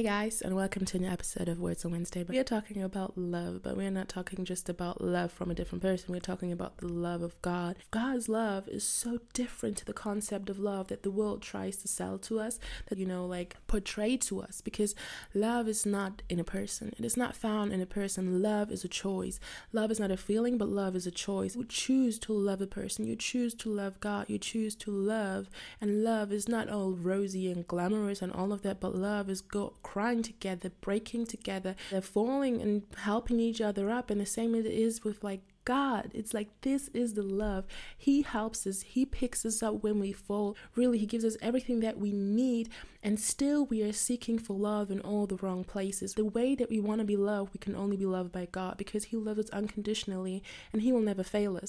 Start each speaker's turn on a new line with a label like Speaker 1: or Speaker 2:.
Speaker 1: Hey guys, and welcome to a new episode of Words on Wednesday. We are talking about love, but we're not talking just about love from a different person. We're talking about the love of God. God's love is so different to the concept of love that the world tries to sell to us, that, you know, like portray to us, because love is not in a person. It is not found in a person. Love is a choice. Love is not a feeling, but love is a choice. You choose to love a person. You choose to love God. You choose to love. And love is not all rosy and glamorous and all of that, but love is go crying together, breaking together, they're falling and helping each other up. And the same it is with like God. It's like this is the love. He helps us, He picks us up when we fall. Really, He gives us everything that we need, and still we are seeking for love in all the wrong places. The way that we want to be loved, we can only be loved by God because He loves us unconditionally and He will never fail us.